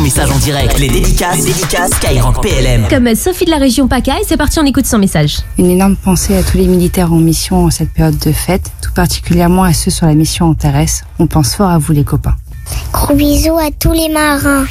ton message en direct. Les dédicaces, les dédicaces Skyrock PLM. Comme Sophie de la région PACA, et c'est parti, on écoute son message. Une énorme pensée à tous les militaires en mission en cette période de fête, tout particulièrement à ceux sur la mission en Thérèse. On pense fort à vous les copains. Gros bisous à tous les marins.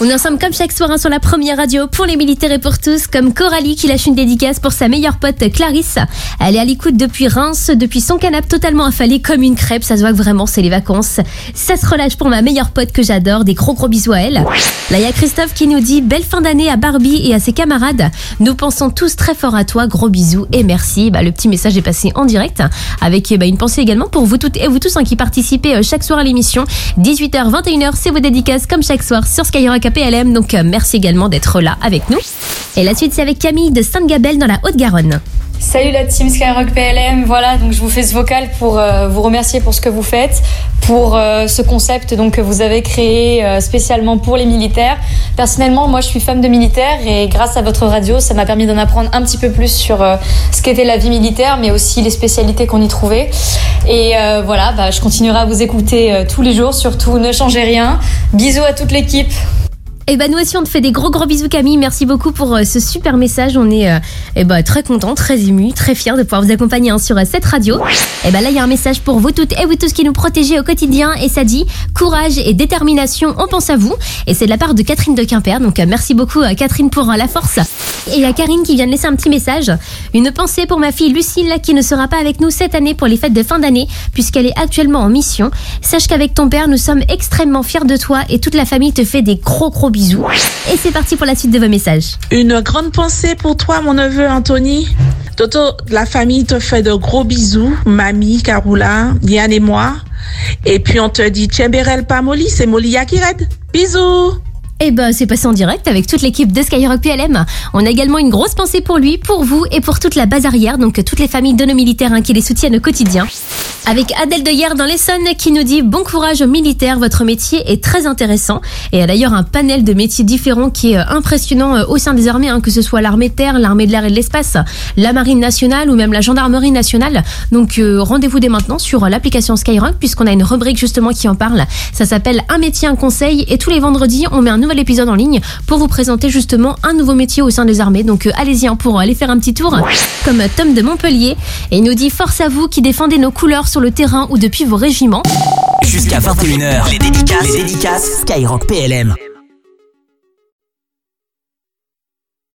On est ensemble comme chaque soir hein, sur la première radio pour les militaires et pour tous, comme Coralie qui lâche une dédicace pour sa meilleure pote Clarisse. Elle est à l'écoute depuis Reims, depuis son canapé totalement affalé comme une crêpe. Ça se voit que vraiment c'est les vacances. Ça se relâche pour ma meilleure pote que j'adore. Des gros gros bisous à elle. Là il y a Christophe qui nous dit belle fin d'année à Barbie et à ses camarades. Nous pensons tous très fort à toi. Gros bisous et merci. Bah, le petit message est passé en direct avec bah, une pensée également pour vous toutes et vous tous hein, qui participez euh, chaque soir à l'émission. 18h, 21h, c'est vos dédicaces comme chaque soir sur Skyrock PLM. Donc euh, merci également d'être là avec nous. Et la suite c'est avec Camille de Sainte-Gabelle dans la Haute-Garonne. Salut la team Skyrock PLM, voilà donc je vous fais ce vocal pour euh, vous remercier pour ce que vous faites, pour euh, ce concept donc que vous avez créé spécialement pour les militaires. Personnellement, moi je suis femme de militaire et grâce à votre radio, ça m'a permis d'en apprendre un petit peu plus sur ce qu'était la vie militaire, mais aussi les spécialités qu'on y trouvait. Et voilà, bah, je continuerai à vous écouter tous les jours. Surtout, ne changez rien. Bisous à toute l'équipe. Et ben nous aussi on te fait des gros gros bisous Camille. Merci beaucoup pour euh, ce super message. On est euh, eh ben, très contents, très émus, très fiers de pouvoir vous accompagner hein, sur euh, cette radio. Et ben là il y a un message pour vous toutes et vous tous qui nous protégez au quotidien et ça dit courage et détermination. On pense à vous et c'est de la part de Catherine de Quimper. Donc euh, merci beaucoup Catherine pour la force. Et il y a Karine qui vient de laisser un petit message. Une pensée pour ma fille Lucille qui ne sera pas avec nous cette année pour les fêtes de fin d'année puisqu'elle est actuellement en mission. Sache qu'avec ton père nous sommes extrêmement fiers de toi et toute la famille te fait des gros gros bisous. Et c'est parti pour la suite de vos messages. Une grande pensée pour toi, mon neveu Anthony. Toto, la famille te fait de gros bisous. Mamie, Caroula, Yann et moi. Et puis on te dit Tchemberel pas Molly, c'est Molly Yakired. Bisous Et ben c'est passé en direct avec toute l'équipe de Skyrock PLM. On a également une grosse pensée pour lui, pour vous et pour toute la base arrière, donc toutes les familles de nos militaires hein, qui les soutiennent au quotidien. Avec Adèle de hier dans l'Essonne qui nous dit bon courage aux militaires, votre métier est très intéressant et a d'ailleurs un panel de métiers différents qui est euh, impressionnant euh, au sein des armées, hein, que ce soit l'armée de terre, l'armée de l'air et de l'espace, la marine nationale ou même la gendarmerie nationale. Donc euh, rendez-vous dès maintenant sur l'application Skyrock puisqu'on a une rubrique justement qui en parle. Ça s'appelle un métier, un conseil et tous les vendredis on met un nouvel épisode en ligne pour vous présenter justement un nouveau métier au sein des armées. Donc allez-y hein, pour aller faire un petit tour comme Tom de Montpellier et il nous dit force à vous qui défendez nos couleurs sur le terrain ou depuis vos régiments. Jusqu'à 21h, les dédicaces, les dédicaces Skyrock PLM.